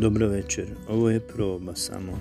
Dobro večer, ovo je proba samo.